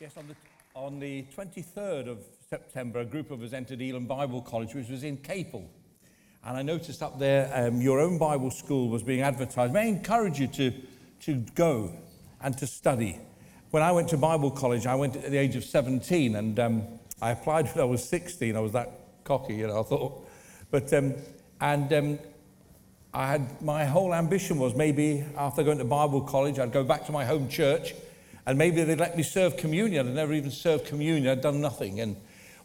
Yes, on the, on the 23rd of September, a group of us entered Elim Bible College, which was in Capel. And I noticed up there um, your own Bible school was being advertised. May I encourage you to, to go and to study. When I went to Bible college, I went at the age of 17 and um, I applied when I was 16. I was that cocky, you know, I thought. But, um, and um, I had, my whole ambition was maybe after going to Bible college, I'd go back to my home church and maybe they'd let me serve communion. I'd never even served communion, I'd done nothing. And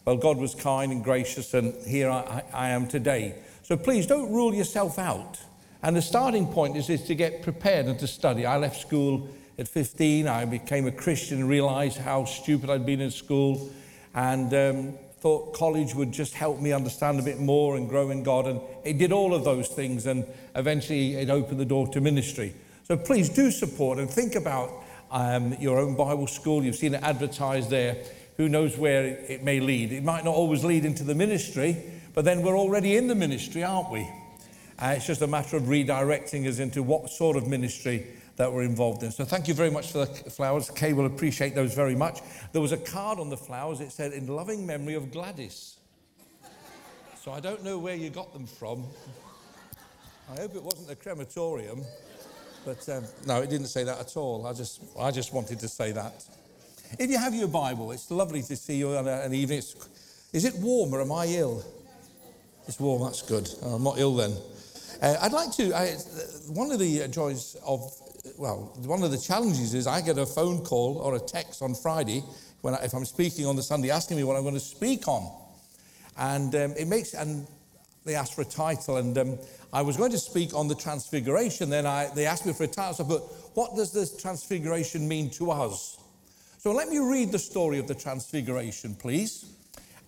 well, God was kind and gracious, and here I, I am today. So please don't rule yourself out. And the starting point is, is to get prepared and to study. I left school at 15. I became a Christian and realized how stupid I'd been in school and um, thought college would just help me understand a bit more and grow in God. And it did all of those things. And eventually it opened the door to ministry. So please do support and think about um, your own Bible school. You've seen it advertised there. Who knows where it may lead? It might not always lead into the ministry, but then we're already in the ministry, aren't we? Uh, it's just a matter of redirecting us into what sort of ministry that we're involved in. So thank you very much for the flowers. Kay will appreciate those very much. There was a card on the flowers. It said, in loving memory of Gladys. So I don't know where you got them from. I hope it wasn't a crematorium. But um, no, it didn't say that at all. I just, I just wanted to say that. If you have your Bible, it's lovely to see you on an evening. It's, is it warm or am I ill? It's warm, that's good. I'm not ill then. Uh, I'd like to, I, one of the joys of, well, one of the challenges is I get a phone call or a text on Friday when I, if I'm speaking on the Sunday asking me what I'm going to speak on. And um, it makes, and they ask for a title, and um, I was going to speak on the transfiguration. Then I, they asked me for a title, so I put, What does this transfiguration mean to us? So let me read the story of the transfiguration, please.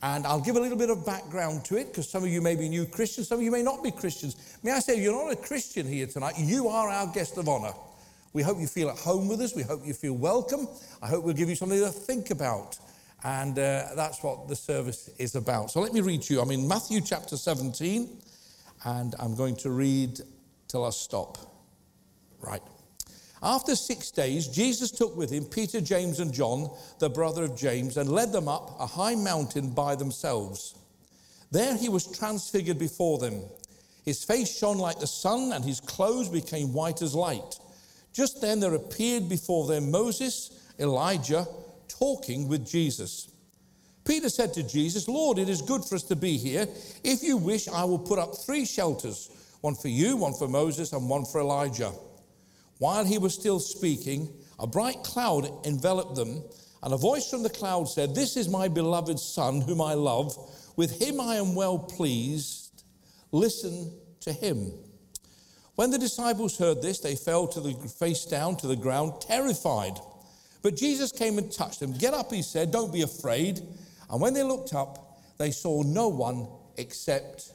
And I'll give a little bit of background to it because some of you may be new Christians, some of you may not be Christians. May I say, you're not a Christian here tonight, you are our guest of honor. We hope you feel at home with us. We hope you feel welcome. I hope we'll give you something to think about. And uh, that's what the service is about. So let me read to you. I'm in Matthew chapter 17, and I'm going to read till I stop. Right. After six days, Jesus took with him Peter, James, and John, the brother of James, and led them up a high mountain by themselves. There he was transfigured before them. His face shone like the sun, and his clothes became white as light. Just then there appeared before them Moses, Elijah, talking with Jesus. Peter said to Jesus, Lord, it is good for us to be here. If you wish, I will put up three shelters one for you, one for Moses, and one for Elijah. While he was still speaking, a bright cloud enveloped them, and a voice from the cloud said, This is my beloved Son, whom I love. With him I am well pleased. Listen to him. When the disciples heard this, they fell to the face down to the ground, terrified. But Jesus came and touched them. Get up, he said, don't be afraid. And when they looked up, they saw no one except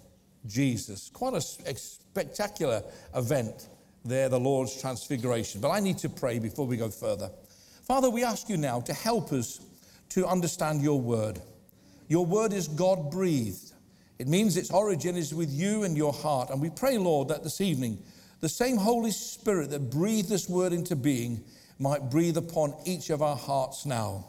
Jesus. Quite a spectacular event there, the Lord's transfiguration. But I need to pray before we go further. Father, we ask you now to help us to understand your word. Your word is God breathed. It means its origin is with you and your heart. And we pray, Lord, that this evening, the same Holy Spirit that breathed this word into being might breathe upon each of our hearts now.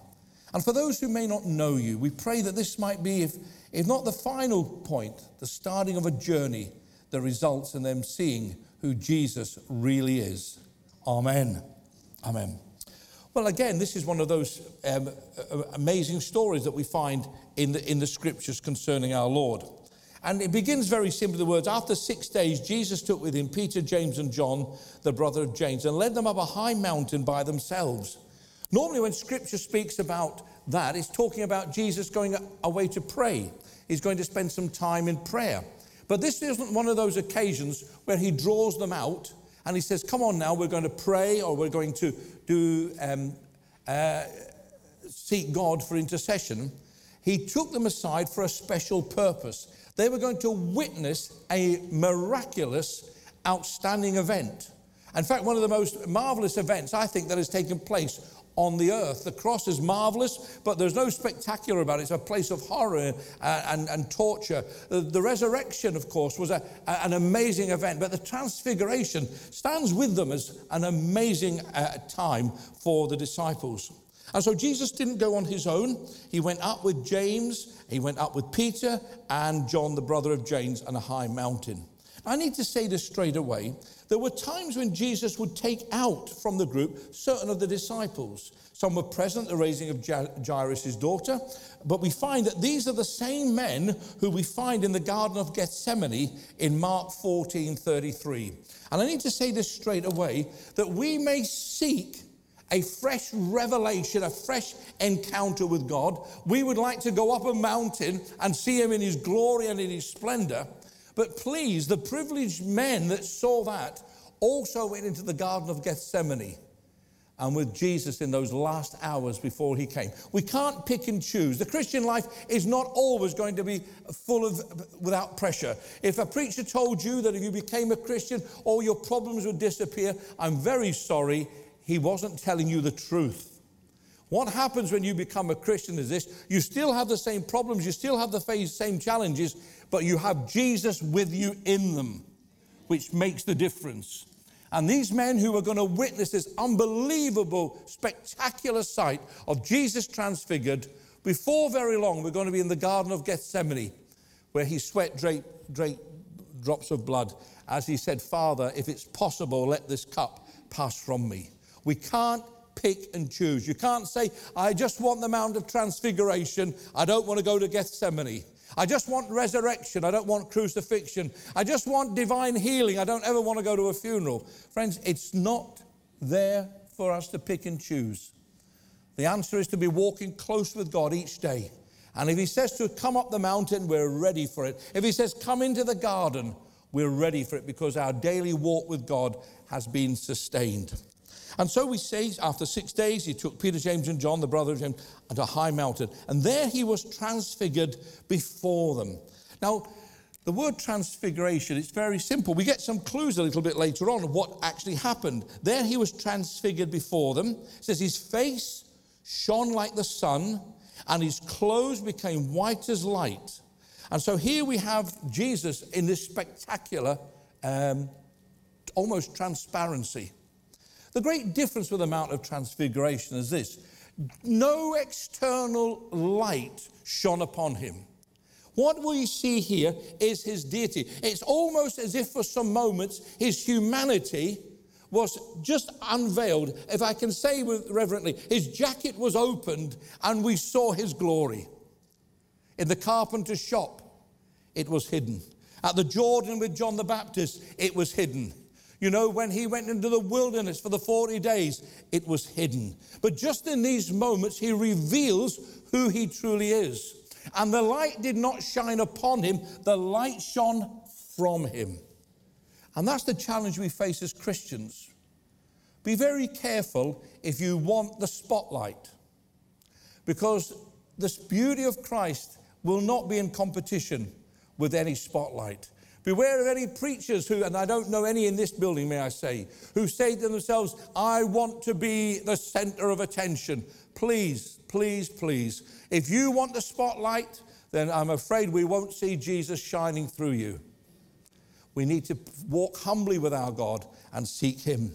And for those who may not know you, we pray that this might be, if, if not the final point, the starting of a journey that results in them seeing who Jesus really is. Amen. Amen. Well, again, this is one of those um, amazing stories that we find in the, in the scriptures concerning our Lord. And it begins very simply the words After six days, Jesus took with him Peter, James, and John, the brother of James, and led them up a high mountain by themselves. Normally, when scripture speaks about that, it's talking about Jesus going away to pray. He's going to spend some time in prayer. But this isn't one of those occasions where he draws them out and he says, Come on now, we're going to pray or we're going to do um, uh, seek God for intercession. He took them aside for a special purpose. They were going to witness a miraculous, outstanding event. In fact, one of the most marvelous events I think that has taken place on the earth. The cross is marvelous, but there's no spectacular about it. It's a place of horror and, and, and torture. The, the, resurrection, of course, was a, an amazing event, but the transfiguration stands with them as an amazing uh, time for the disciples. And so Jesus didn't go on his own. He went up with James, he went up with Peter and John, the brother of James, on a high mountain. I need to say this straight away. There were times when Jesus would take out from the group certain of the disciples. Some were present at the raising of Jairus' daughter, but we find that these are the same men who we find in the Garden of Gethsemane in Mark 14 33. And I need to say this straight away that we may seek a fresh revelation, a fresh encounter with God. We would like to go up a mountain and see Him in His glory and in His splendor. But please, the privileged men that saw that also went into the Garden of Gethsemane and with Jesus in those last hours before he came. We can't pick and choose. The Christian life is not always going to be full of without pressure. If a preacher told you that if you became a Christian, all your problems would disappear, I'm very sorry he wasn't telling you the truth. What happens when you become a Christian is this you still have the same problems, you still have the same challenges, but you have Jesus with you in them, which makes the difference. And these men who are going to witness this unbelievable, spectacular sight of Jesus transfigured, before very long, we're going to be in the Garden of Gethsemane, where he sweat great drops of blood as he said, Father, if it's possible, let this cup pass from me. We can't pick and choose. You can't say, I just want the Mount of Transfiguration. I don't want to go to Gethsemane. I just want resurrection. I don't want crucifixion. I just want divine healing. I don't ever want to go to a funeral. Friends, it's not there for us to pick and choose. The answer is to be walking close with God each day. And if He says to come up the mountain, we're ready for it. If He says come into the garden, we're ready for it because our daily walk with God has been sustained. And so we say, after six days, he took Peter, James, and John, the brother of James, to a high mountain. And there he was transfigured before them. Now, the word transfiguration, it's very simple. We get some clues a little bit later on of what actually happened. There he was transfigured before them. It says his face shone like the sun, and his clothes became white as light. And so here we have Jesus in this spectacular, um, almost transparency. The great difference with the Mount of Transfiguration is this no external light shone upon him. What we see here is his deity. It's almost as if for some moments his humanity was just unveiled. If I can say reverently, his jacket was opened and we saw his glory. In the carpenter's shop, it was hidden. At the Jordan with John the Baptist, it was hidden. You know, when he went into the wilderness for the 40 days, it was hidden. But just in these moments, he reveals who he truly is. And the light did not shine upon him, the light shone from him. And that's the challenge we face as Christians. Be very careful if you want the spotlight, because this beauty of Christ will not be in competition with any spotlight. Beware of any preachers who, and I don't know any in this building, may I say, who say to themselves, I want to be the center of attention. Please, please, please. If you want the spotlight, then I'm afraid we won't see Jesus shining through you. We need to walk humbly with our God and seek Him.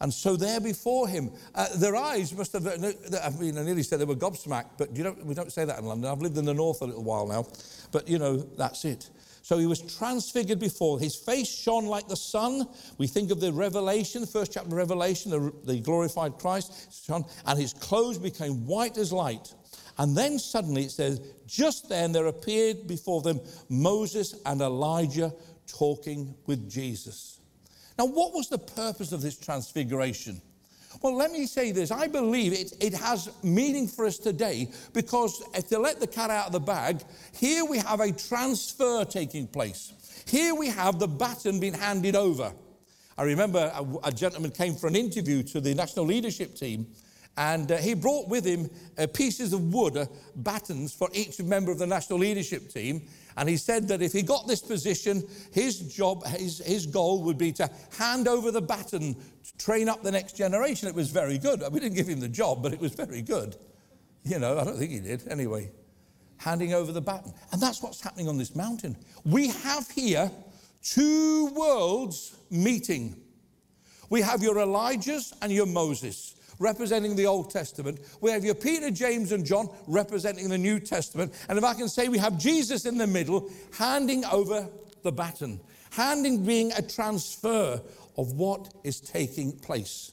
And so there before him, uh, their eyes must have, I mean, I nearly said they were gobsmacked, but you know, we don't say that in London. I've lived in the north a little while now, but you know, that's it. So he was transfigured before. His face shone like the sun. We think of the Revelation, the first chapter of Revelation, the, the glorified Christ, shone, and his clothes became white as light. And then suddenly it says, just then there appeared before them Moses and Elijah talking with Jesus. Now, what was the purpose of this transfiguration? Well, let me say this. I believe it, it has meaning for us today because if to let the cat out of the bag, here we have a transfer taking place. Here we have the baton being handed over. I remember a, a gentleman came for an interview to the national leadership team, and uh, he brought with him uh, pieces of wood, uh, batons for each member of the national leadership team. And he said that if he got this position, his job, his, his goal would be to hand over the baton to train up the next generation. It was very good. We didn't give him the job, but it was very good. You know, I don't think he did. Anyway, handing over the baton. And that's what's happening on this mountain. We have here two worlds meeting. We have your Elijahs and your Moses. Representing the Old Testament. We have your Peter, James, and John representing the New Testament. And if I can say, we have Jesus in the middle, handing over the baton, handing being a transfer of what is taking place.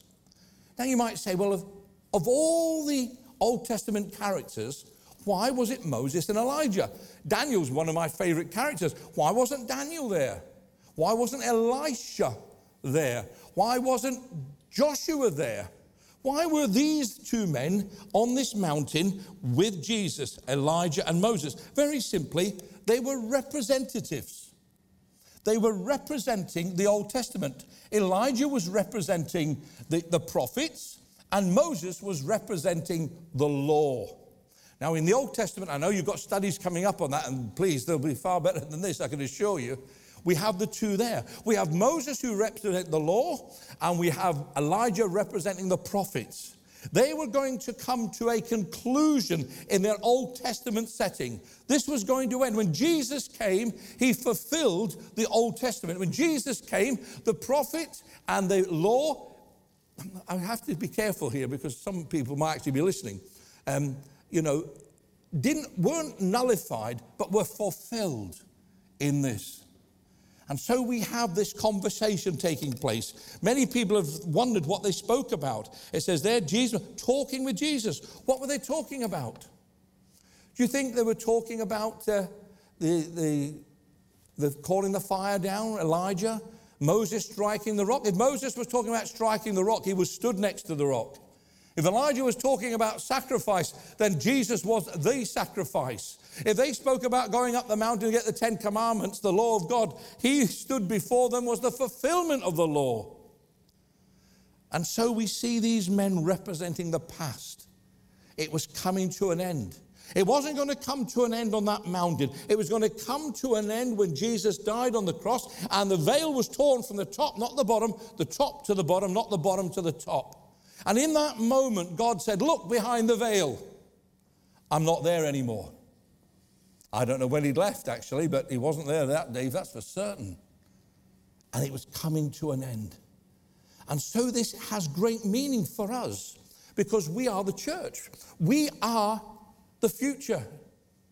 Now you might say, well, of, of all the Old Testament characters, why was it Moses and Elijah? Daniel's one of my favorite characters. Why wasn't Daniel there? Why wasn't Elisha there? Why wasn't Joshua there? Why were these two men on this mountain with Jesus, Elijah and Moses? Very simply, they were representatives. They were representing the Old Testament. Elijah was representing the, the prophets, and Moses was representing the law. Now, in the Old Testament, I know you've got studies coming up on that, and please, they'll be far better than this, I can assure you. We have the two there. We have Moses who represents the law, and we have Elijah representing the prophets. They were going to come to a conclusion in their Old Testament setting. This was going to end. When Jesus came, he fulfilled the Old Testament. When Jesus came, the prophet and the law, I have to be careful here because some people might actually be listening. Um, you know, didn't, weren't nullified, but were fulfilled in this. And so we have this conversation taking place. Many people have wondered what they spoke about. It says there, Jesus, talking with Jesus. What were they talking about? Do you think they were talking about uh, the, the, the calling the fire down, Elijah, Moses striking the rock? If Moses was talking about striking the rock, he was stood next to the rock. If Elijah was talking about sacrifice, then Jesus was the sacrifice. If they spoke about going up the mountain to get the Ten Commandments, the law of God, he stood before them was the fulfillment of the law. And so we see these men representing the past. It was coming to an end. It wasn't going to come to an end on that mountain. It was going to come to an end when Jesus died on the cross and the veil was torn from the top, not the bottom, the top to the bottom, not the bottom to the top. And in that moment, God said, Look behind the veil. I'm not there anymore. I don't know when he'd left, actually, but he wasn't there that day, that's for certain. And it was coming to an end. And so this has great meaning for us because we are the church. We are the future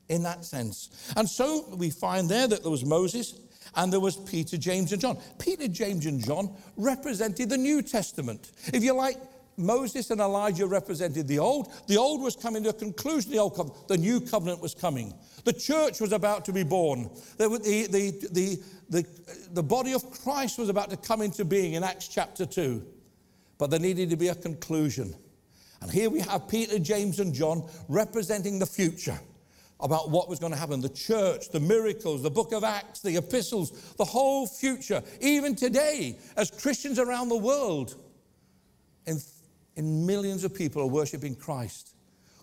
in that sense. And so we find there that there was Moses and there was Peter, James, and John. Peter, James, and John represented the New Testament. If you like, Moses and Elijah represented the old. The old was coming to a conclusion, the old covenant. The new covenant was coming. The church was about to be born. The, the, the, the, the, body of Christ was about to come into being in Acts chapter 2. But there needed to be a conclusion. And here we have Peter, James, and John representing the future about what was going to happen the church, the miracles, the book of Acts, the epistles, the whole future. Even today, as Christians around the world, in and millions of people are worshiping Christ,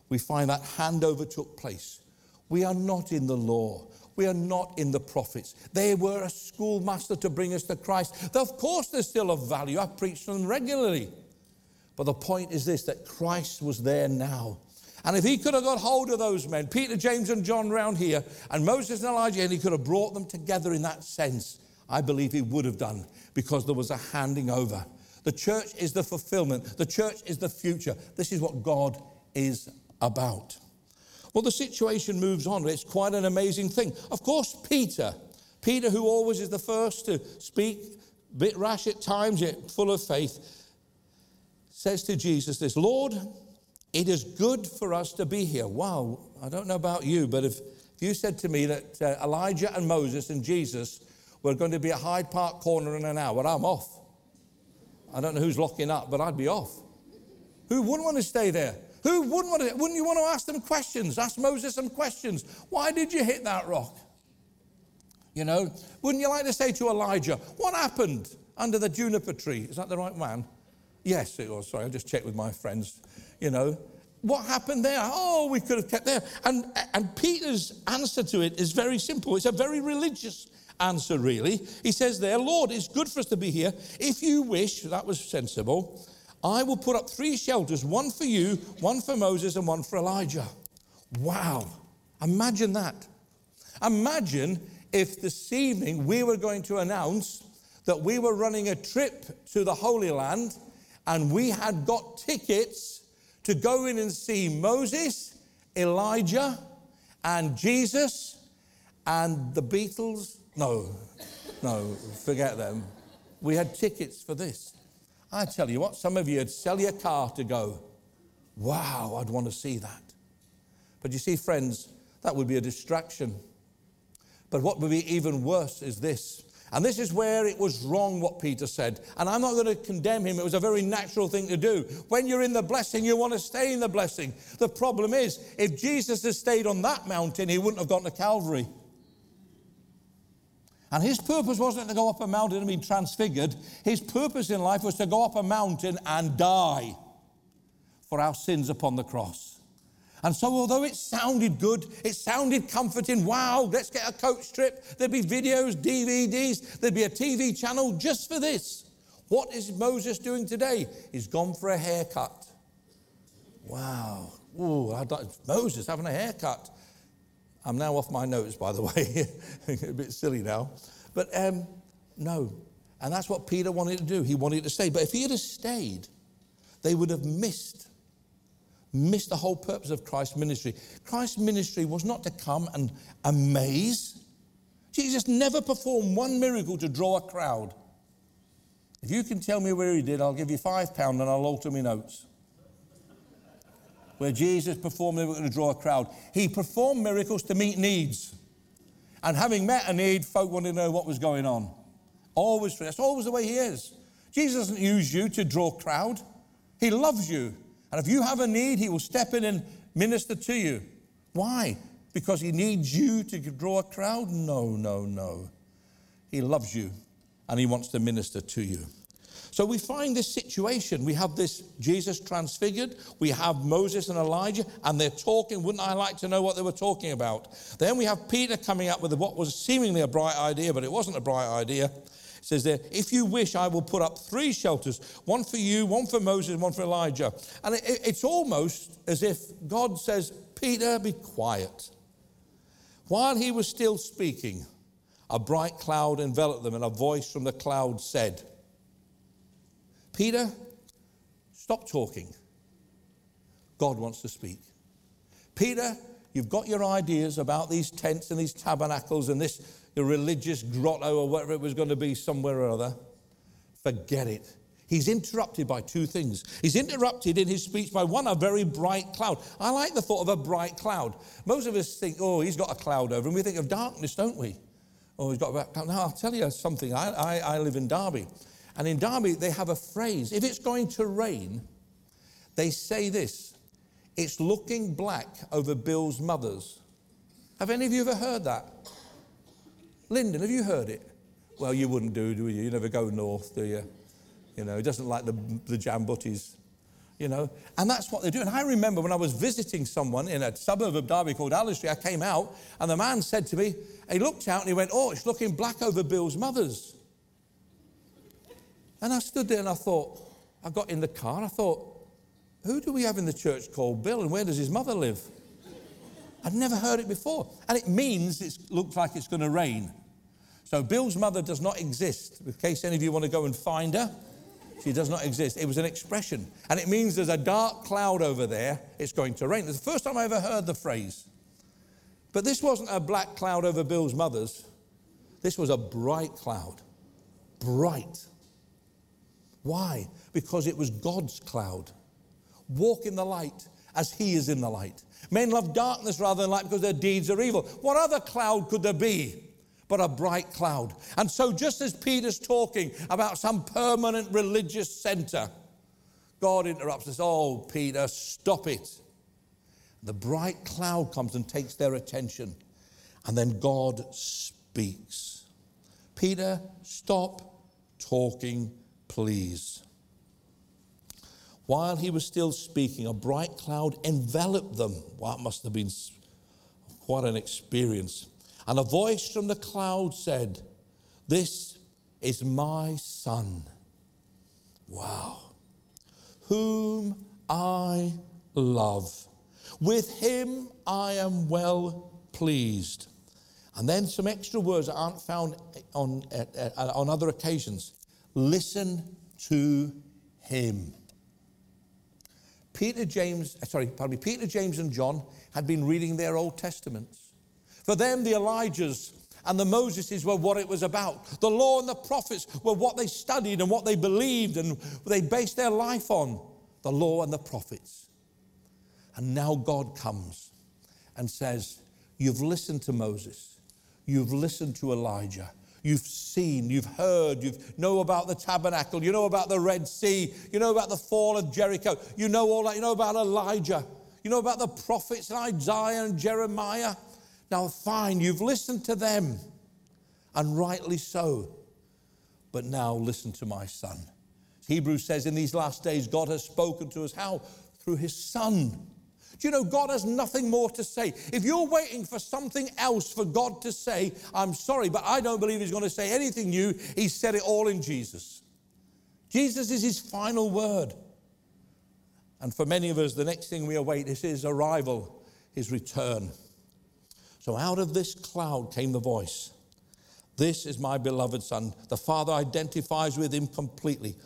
we find that handover took place. We are not in the law. We are not in the prophets. They were a schoolmaster to bring us to Christ. Of course, they're still of value. I preach them regularly. But the point is this that Christ was there now. And if he could have got hold of those men, Peter, James, and John round here, and Moses and Elijah, and he could have brought them together in that sense, I believe he would have done because there was a handing over. The church is the fulfillment, the church is the future. This is what God is about. Well, the situation moves on. It's quite an amazing thing. Of course, Peter, Peter, who always is the first to speak, a bit rash at times, yet full of faith, says to Jesus this Lord, it is good for us to be here. Wow, I don't know about you, but if, if you said to me that uh, Elijah and Moses and Jesus were going to be at Hyde Park Corner in an hour, I'm off. I don't know who's locking up, but I'd be off. Who wouldn't want to stay there? Who wouldn't want to? Wouldn't you want to ask them questions? Ask Moses some questions. Why did you hit that rock? You know, wouldn't you like to say to Elijah, what happened under the juniper tree? Is that the right man? Yes, it was. Sorry, I'll just check with my friends. You know, what happened there? Oh, we could have kept there. And, and Peter's answer to it is very simple. It's a very religious answer, really. He says there, Lord, it's good for us to be here. If you wish, that was sensible, I will put up three shelters one for you, one for Moses, and one for Elijah. Wow. Imagine that. Imagine if this evening we were going to announce that we were running a trip to the Holy Land and we had got tickets to go in and see Moses, Elijah, and Jesus, and the Beatles. No, no, forget them. We had tickets for this. I tell you what, some of you would sell your car to go. Wow, I'd want to see that. But you see, friends, that would be a distraction. But what would be even worse is this. And this is where it was wrong what Peter said. And I'm not going to condemn him. It was a very natural thing to do. When you're in the blessing, you want to stay in the blessing. The problem is, if Jesus had stayed on that mountain, he wouldn't have gone to Calvary. And his purpose wasn't to go up a mountain and be transfigured. His purpose in life was to go up a mountain and die for our sins upon the cross. And so, although it sounded good, it sounded comforting, wow, let's get a coach trip. There'd be videos, DVDs, there'd be a TV channel just for this. What is Moses doing today? He's gone for a haircut. Wow. Ooh, I'd like, Moses having a haircut. I'm now off my notes, by the way. a bit silly now. But um, no. And that's what Peter wanted to do. He wanted to stay. But if he had stayed, they would have missed missed the whole purpose of Christ's ministry. Christ's ministry was not to come and amaze. Jesus never performed one miracle to draw a crowd. If you can tell me where he did, I'll give you five pounds and I'll alter my notes. Where Jesus performed miracle to draw a crowd. He performed miracles to meet needs. And having met a need, folk wanted to know what was going on. Always, that's always the way he is. Jesus doesn't use you to draw crowd. He loves you. And if you have a need, He will step in and minister to you. Why? Because He needs you to draw a crowd? No, no, no. He loves you and He wants to minister to you. So we find this situation. We have this Jesus transfigured. We have Moses and Elijah, and they're talking. Wouldn't I like to know what they were talking about? Then we have Peter coming up with what was seemingly a bright idea, but it wasn't a bright idea. It says there, if you wish, I will put up three shelters one for you, one for Moses, one for Elijah. And it, it's almost as if God says, Peter, be quiet. While he was still speaking, a bright cloud enveloped them, and a voice from the cloud said, Peter, stop talking. God wants to speak. Peter, you've got your ideas about these tents and these tabernacles and this religious grotto or whatever it was going to be somewhere or other. Forget it. He's interrupted by two things. He's interrupted in his speech by one, a very bright cloud. I like the thought of a bright cloud. Most of us think, oh, he's got a cloud over him. We think of darkness, don't we? Oh, he's got a cloud. Now, I'll tell you something. I, I, I live in Derby. And in Derby, they have a phrase. If it's going to rain, they say this it's looking black over Bill's mothers. Have any of you ever heard that? Lyndon, have you heard it? Well, you wouldn't do, do you? You never go north, do you? You know, he doesn't like the, the jam butties, you know. And that's what they do. And I remember when I was visiting someone in a suburb of Derby called Allestree, I came out and the man said to me, he looked out and he went, Oh, it's looking black over Bill's mother's. And I stood there and I thought, I got in the car I thought, who do we have in the church called Bill and where does his mother live? I'd never heard it before. And it means it looks like it's going to rain. So Bill's mother does not exist. In case any of you want to go and find her, she does not exist. It was an expression. And it means there's a dark cloud over there, it's going to rain. It's the first time I ever heard the phrase. But this wasn't a black cloud over Bill's mother's, this was a bright cloud. Bright. Why? Because it was God's cloud. Walk in the light as He is in the light. Men love darkness rather than light because their deeds are evil. What other cloud could there be? but a bright cloud. And so, just as Peter's talking about some permanent religious center, God interrupts us. Oh, Peter, stop it. The bright cloud comes and takes their attention. And then God speaks. Peter, stop talking, please. While he was still speaking, a bright cloud enveloped them. It must have been quite an experience. And a voice from the cloud said, This is my son. Wow. Whom I love. With him I am well pleased. And then some extra words that aren't found on, on other occasions. Listen to him. Peter, James, sorry, pardon me, Peter, James, and John had been reading their Old Testaments. For them, the Elijahs and the Moseses were what it was about. The law and the prophets were what they studied and what they believed and they based their life on. The law and the prophets. And now God comes and says, You've listened to Moses, you've listened to Elijah. You've seen, you've heard, you know about the tabernacle, you know about the Red Sea, you know about the fall of Jericho, you know all that, you know about Elijah, you know about the prophets and Isaiah and Jeremiah. Now, fine, you've listened to them, and rightly so. But now listen to my son. Hebrews says, in these last days, God has spoken to us how? Through his son. Do you know God has nothing more to say? If you're waiting for something else for God to say, I'm sorry, but I don't believe He's going to say anything new. He said it all in Jesus. Jesus is His final word. And for many of us, the next thing we await is His arrival, His return. So out of this cloud came the voice This is my beloved Son. The Father identifies with Him completely,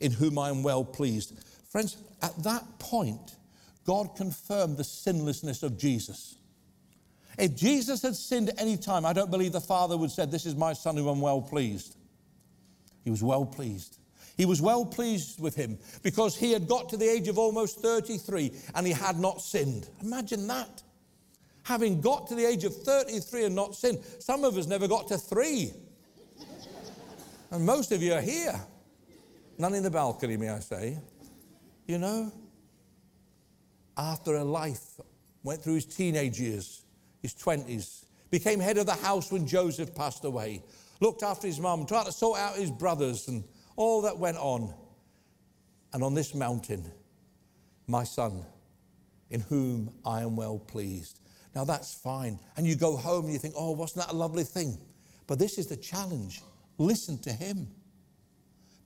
in whom I am well pleased. Friends, at that point, God confirmed the sinlessness of Jesus. If Jesus had sinned at any time, I don't believe the Father would have said, This is my son who I'm well pleased. He was well pleased. He was well pleased with him because he had got to the age of almost 33 and he had not sinned. Imagine that. Having got to the age of 33 and not sinned. Some of us never got to three. and most of you are here. None in the balcony, may I say. You know? After a life, went through his teenage years, his 20s, became head of the house when Joseph passed away, looked after his mum, tried to sort out his brothers, and all that went on. And on this mountain, my son, in whom I am well pleased. Now that's fine. And you go home and you think, oh, wasn't that a lovely thing? But this is the challenge listen to him.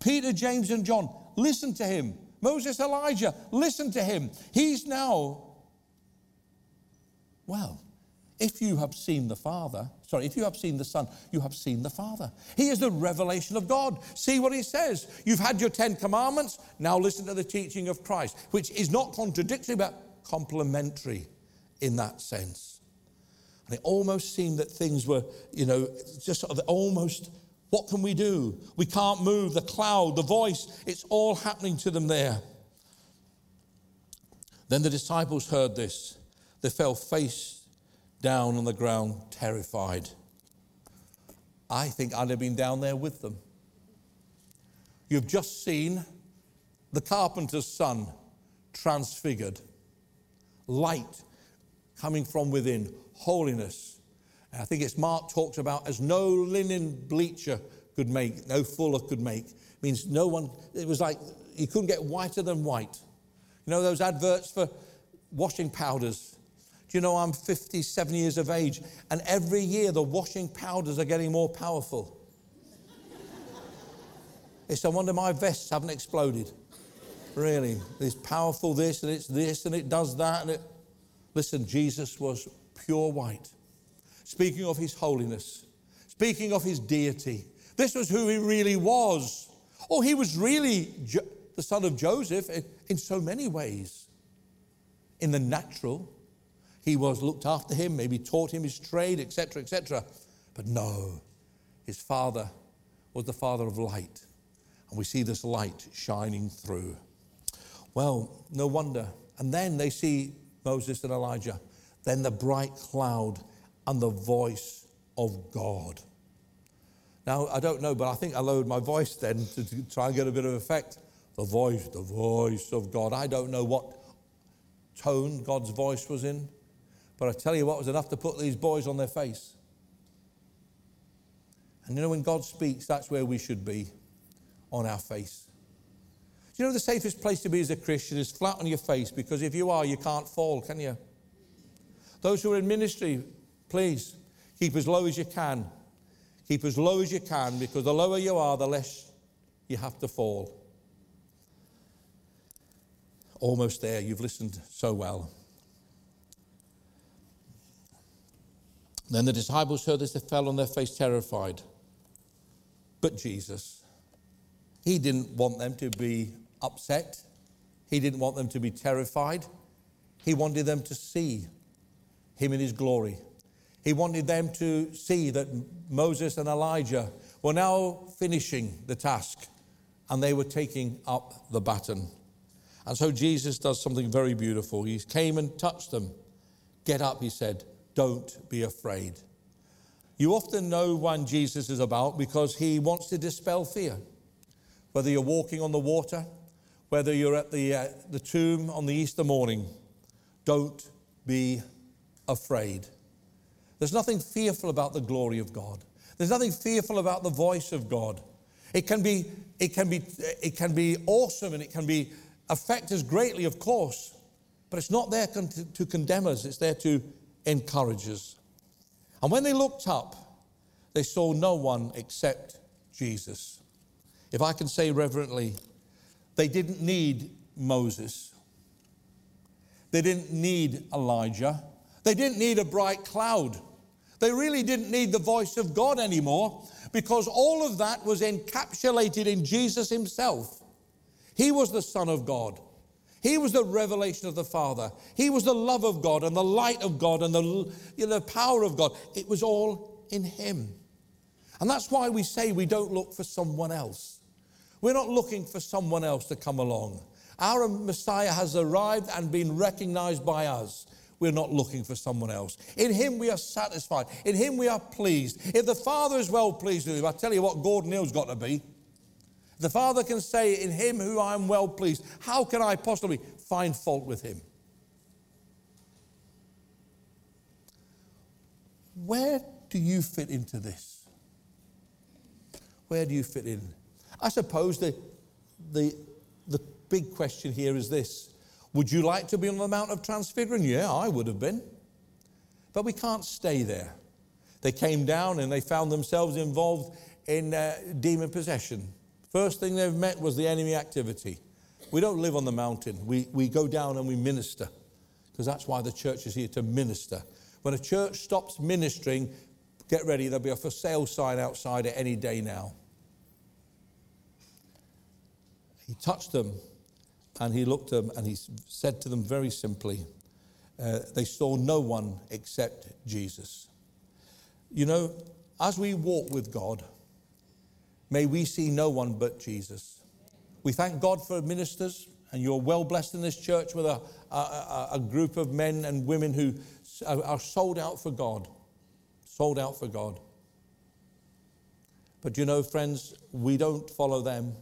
Peter, James, and John, listen to him. Moses, Elijah, listen to him. He's now, well, if you have seen the Father, sorry, if you have seen the Son, you have seen the Father. He is the revelation of God. See what he says. You've had your Ten Commandments, now listen to the teaching of Christ, which is not contradictory, but complementary in that sense. And it almost seemed that things were, you know, just sort of almost what can we do? We can't move. The cloud, the voice, it's all happening to them there. Then the disciples heard this. They fell face down on the ground, terrified. I think I'd have been down there with them. You've just seen the carpenter's son transfigured, light coming from within, holiness I think it's Mark talks about as no linen bleacher could make, no fuller could make. It means no one, it was like you couldn't get whiter than white. You know those adverts for washing powders? Do you know I'm 57 years of age and every year the washing powders are getting more powerful? it's no wonder my vests haven't exploded. Really, it's powerful this and it's this and it does that. And it... Listen, Jesus was pure white speaking of his holiness, speaking of his deity. This was who he really was. Oh, he was really jo- the son of Joseph in, in so many ways. In the natural, he was looked after him, maybe taught him his trade, etc., etc. But no, his father was the father of light. And we see this light shining through. Well, no wonder. And then they see Moses and Elijah. Then the bright cloud and the voice of God. Now, I don't know, but I think I lowered my voice then to, to try and get a bit of effect. The voice, the voice of God. I don't know what tone God's voice was in, but I tell you what was enough to put these boys on their face. And you know, when God speaks, that's where we should be on our face. Do you know the safest place to be as a Christian is flat on your face because if you are, you can't fall, can you? Those who are in ministry, Please keep as low as you can. Keep as low as you can because the lower you are, the less you have to fall. Almost there. You've listened so well. Then the disciples heard this, they fell on their face terrified. But Jesus, he didn't want them to be upset. He didn't want them to be terrified. He wanted them to see him in his glory. He wanted them to see that Moses and Elijah were now finishing the task and they were taking up the baton. And so Jesus does something very beautiful. He came and touched them. Get up, he said. Don't be afraid. You often know when Jesus is about because he wants to dispel fear. Whether you're walking on the water, whether you're at the, uh, the tomb on the Easter morning, don't be afraid. There's nothing fearful about the glory of God. There's nothing fearful about the voice of God. It can be, it can be, it can be awesome and it can be affect us greatly, of course, but it's not there to, to condemn us, it's there to encourage us. And when they looked up, they saw no one except Jesus. If I can say reverently, they didn't need Moses. They didn't need Elijah. They didn't need a bright cloud. They really didn't need the voice of God anymore because all of that was encapsulated in Jesus himself. He was the Son of God. He was the revelation of the Father. He was the love of God and the light of God and the, you know, the power of God. It was all in Him. And that's why we say we don't look for someone else. We're not looking for someone else to come along. Our Messiah has arrived and been recognized by us. We're not looking for someone else. In Him we are satisfied. In Him we are pleased. If the Father is well pleased with Him, I tell you what Gordon Hill's got to be. The Father can say, In Him who I am well pleased. How can I possibly find fault with Him? Where do you fit into this? Where do you fit in? I suppose the, the, the big question here is this Would you like to be on the Mount of Transfiguration? Yeah, I would have been. But we can't stay there. They came down and they found themselves involved in uh, demon possession. First thing they've met was the enemy activity. We don't live on the mountain, we, we go down and we minister, because that's why the church is here to minister. When a church stops ministering, get ready, there'll be a for sale sign outside at any day now. He touched them and he looked at them and he said to them very simply, uh, they saw no one except Jesus. You know, as we walk with God, may we see no one but Jesus. We thank God for ministers, and you're well blessed in this church with a, a, a group of men and women who are sold out for God. Sold out for God. But you know, friends, we don't follow them.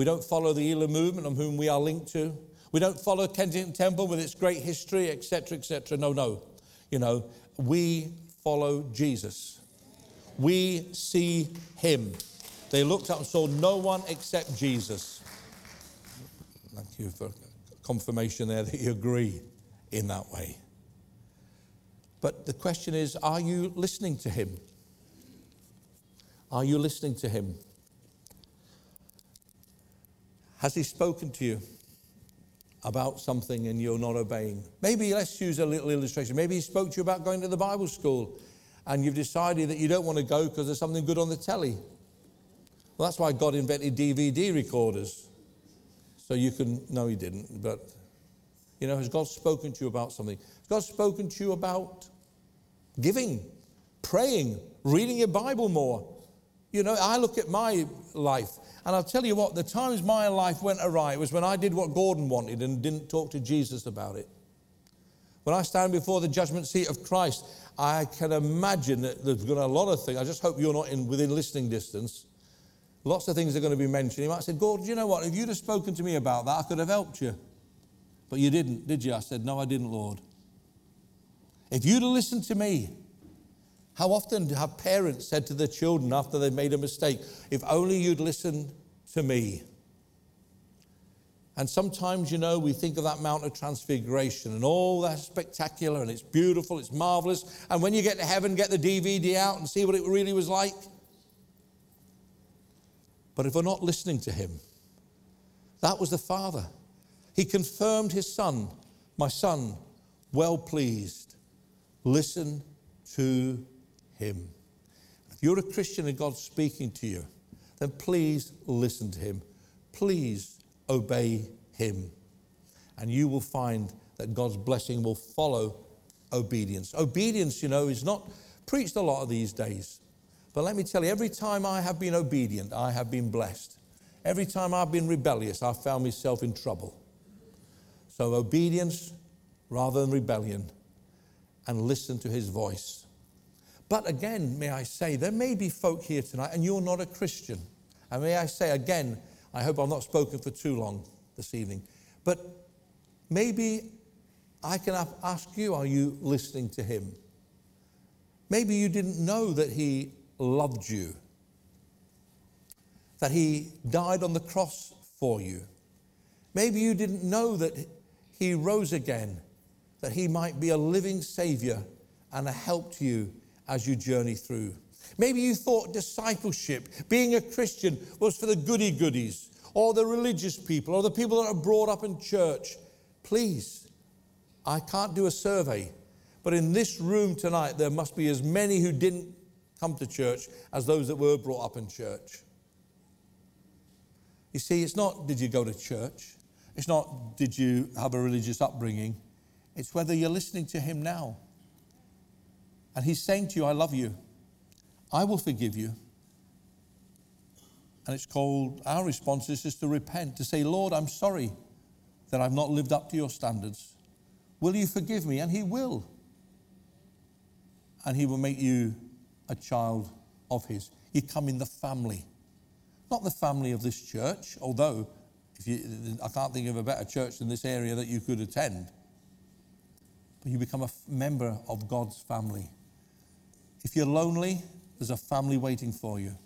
We don't follow the Elim movement on whom we are linked to. We don't follow Kensington Temple with its great history, etc., etc. No, no. You know, we follow Jesus. We see him. They looked up and saw no one except Jesus. Thank you for confirmation there that you agree in that way. But the question is are you listening to him? Are you listening to him? Has He spoken to you about something and you're not obeying? Maybe let's use a little illustration. Maybe He spoke to you about going to the Bible school and you've decided that you don't want to go because there's something good on the telly. Well, that's why God invented DVD recorders. So you can, no, He didn't, but you know, has God spoken to you about something? Has God spoken to you about giving, praying, reading your Bible more? You know, I look at my life. And I'll tell you what, the times my life went awry was when I did what Gordon wanted and didn't talk to Jesus about it. When I stand before the judgment seat of Christ, I can imagine that there's going to be a lot of things. I just hope you're not in, within listening distance. Lots of things are going to be mentioned. He might say, Gordon, you know what? If you'd have spoken to me about that, I could have helped you. But you didn't, did you? I said, No, I didn't, Lord. If you'd have listened to me, how often have parents said to their children after they've made a mistake, if only you'd listen to me? And sometimes, you know, we think of that Mount of Transfiguration and all that's spectacular and it's beautiful, it's marvelous. And when you get to heaven, get the DVD out and see what it really was like. But if we're not listening to him, that was the Father. He confirmed his Son, my Son, well pleased. Listen to him. If you're a Christian and God's speaking to you, then please listen to him. please obey him. And you will find that God's blessing will follow obedience. Obedience, you know, is not preached a lot of these days. But let me tell you, every time I have been obedient, I have been blessed. Every time I've been rebellious, I've found myself in trouble. So, obedience rather than rebellion, and listen to his voice. But again, may I say, there may be folk here tonight, and you're not a Christian. And may I say again, I hope I've not spoken for too long this evening, but maybe I can ask you, are you listening to him? Maybe you didn't know that he loved you, that he died on the cross for you. Maybe you didn't know that he rose again, that he might be a living Savior and a help to you as you journey through. Maybe you thought discipleship, being a Christian, was for the goody goodies or the religious people or the people that are brought up in church. Please, I can't do a survey, but in this room tonight, there must be as many who didn't come to church as those that were brought up in church. You see, it's not did you go to church, it's not did you have a religious upbringing, it's whether you're listening to Him now. And He's saying to you, I love you, I will forgive you. And it's called, our response is just to repent, to say, Lord, I'm sorry that I've not lived up to your standards. Will you forgive me? And He will. And He will make you a child of His. You come in the family, not the family of this church, although you, I can't think of a better church in this area that you could attend. But you become a member of God's family. If you're lonely, there's a family waiting for you.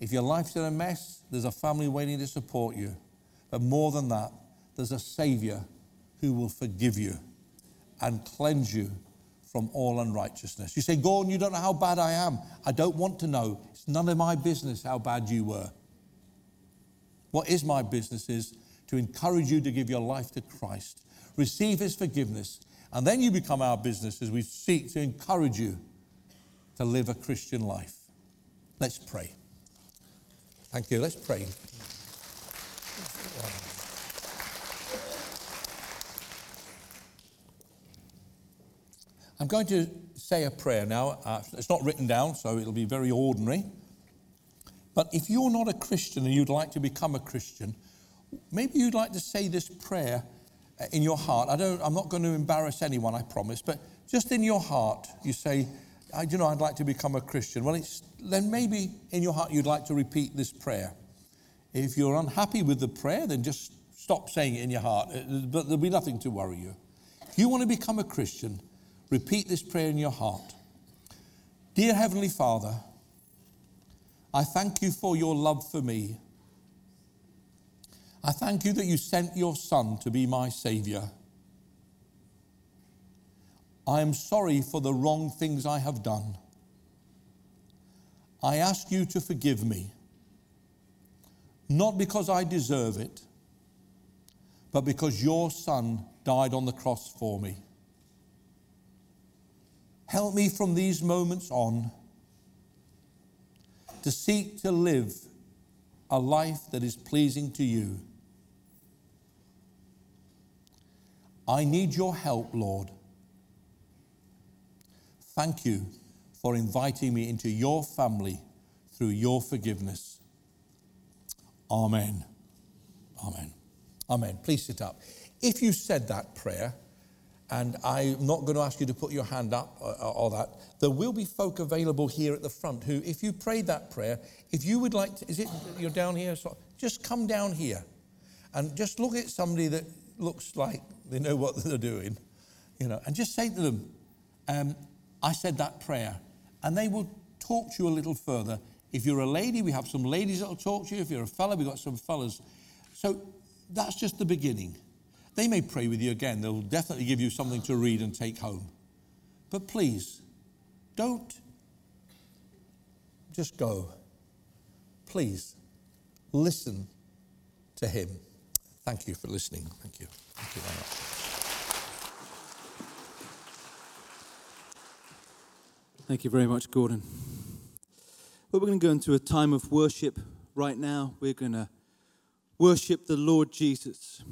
If your life's in a mess, there's a family waiting to support you. But more than that, there's a Savior who will forgive you and cleanse you from all unrighteousness. You say, Gordon, you don't know how bad I am. I don't want to know. It's none of my business how bad you were. What is my business is to encourage you to give your life to Christ, receive his forgiveness, and then you become our business as we seek to encourage you to live a Christian life. Let's pray. Thank you. Let's pray. I'm going to say a prayer now. Uh, it's not written down, so it'll be very ordinary. But if you're not a Christian and you'd like to become a Christian, maybe you'd like to say this prayer in your heart. I don't, I'm not going to embarrass anyone, I promise, but just in your heart, you say, I, you know, I'd like to become a Christian. Well, it's, then maybe in your heart you'd like to repeat this prayer. If you're unhappy with the prayer, then just stop saying it in your heart, uh, but there'll be nothing to worry you. If you want to become a Christian, repeat this prayer in your heart. Dear Heavenly Father, I thank you for your love for me. I thank you that you sent your Son to be my Savior. I am sorry for the wrong things I have done. I ask you to forgive me, not because I deserve it, but because your Son died on the cross for me. Help me from these moments on to seek to live a life that is pleasing to you. I need your help, Lord. Thank you for inviting me into your family through your forgiveness. Amen. Amen. Amen. Please sit up. If you said that prayer, and I'm not going to ask you to put your hand up or, or, that. There will be folk available here at the front who, if you prayed that prayer, if you would like to, is it you're down here? So just come down here and just look at somebody that looks like they know what they're doing, you know, and just say to them, um, I said that prayer. And they will talk to you a little further. If you're a lady, we have some ladies that will talk to you. If you're a fella, we've got some fellas. So that's just the beginning. They may pray with you again. They'll definitely give you something to read and take home. But please, don't just go. Please, listen to him. Thank you for listening. Thank you. Thank you very much. Thank you very much, Gordon. Well, we're going to go into a time of worship right now. We're going to worship the Lord Jesus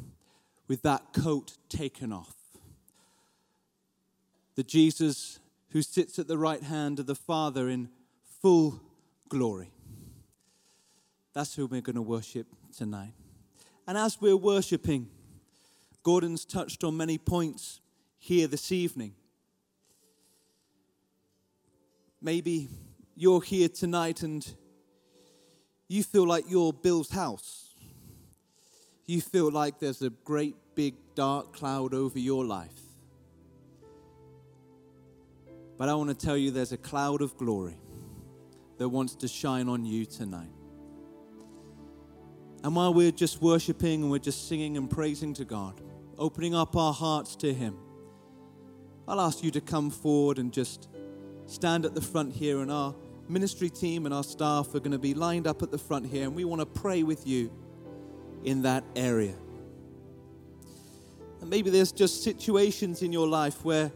with that coat taken off. The Jesus who sits at the right hand of the Father in full glory. That's who we're going to worship tonight. And as we're worshiping, Gordon's touched on many points here this evening. Maybe you're here tonight and you feel like you're Bill's house. You feel like there's a great big dark cloud over your life. But I want to tell you there's a cloud of glory that wants to shine on you tonight. And while we're just worshiping and we're just singing and praising to God, opening up our hearts to Him, I'll ask you to come forward and just stand at the front here. And our ministry team and our staff are going to be lined up at the front here. And we want to pray with you in that area. And maybe there's just situations in your life where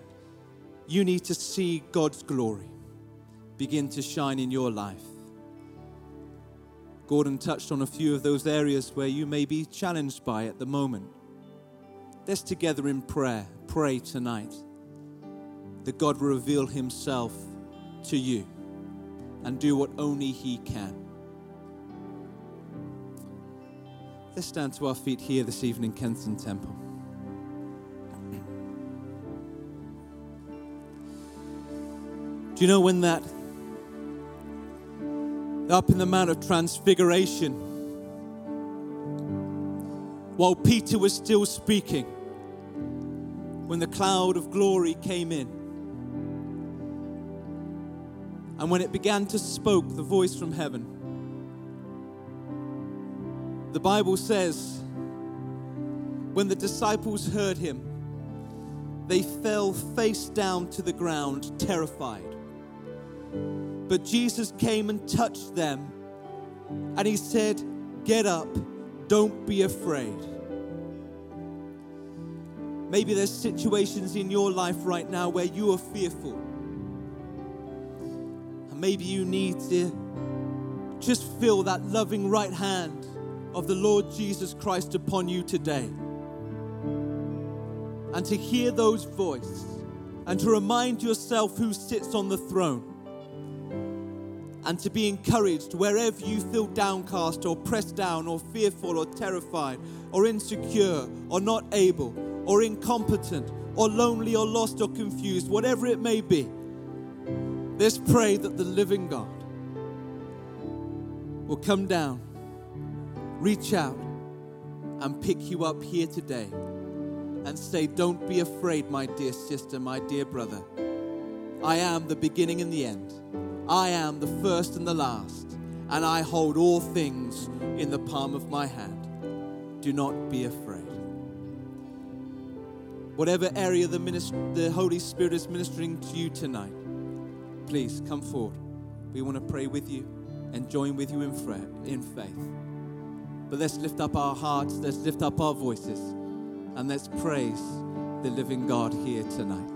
you need to see God's glory begin to shine in your life. Gordon touched on a few of those areas where you may be challenged by at the moment. Let's together in prayer pray tonight that God will reveal Himself to you and do what only He can. Let's stand to our feet here this evening, Kensington Temple. Do you know when that up in the Mount of Transfiguration, while Peter was still speaking, when the cloud of glory came in, and when it began to spoke the voice from heaven, the Bible says, when the disciples heard him, they fell face down to the ground, terrified. But Jesus came and touched them, and he said, Get up, don't be afraid. Maybe there's situations in your life right now where you are fearful. And maybe you need to just feel that loving right hand of the Lord Jesus Christ upon you today. And to hear those voices and to remind yourself who sits on the throne and to be encouraged wherever you feel downcast or pressed down or fearful or terrified or insecure or not able or incompetent or lonely or lost or confused, whatever it may be. Let's pray that the living God will come down, reach out, and pick you up here today and say, Don't be afraid, my dear sister, my dear brother. I am the beginning and the end. I am the first and the last, and I hold all things in the palm of my hand. Do not be afraid. Whatever area the, minist- the Holy Spirit is ministering to you tonight, please come forward. We want to pray with you and join with you in, in faith. But let's lift up our hearts, let's lift up our voices, and let's praise the living God here tonight.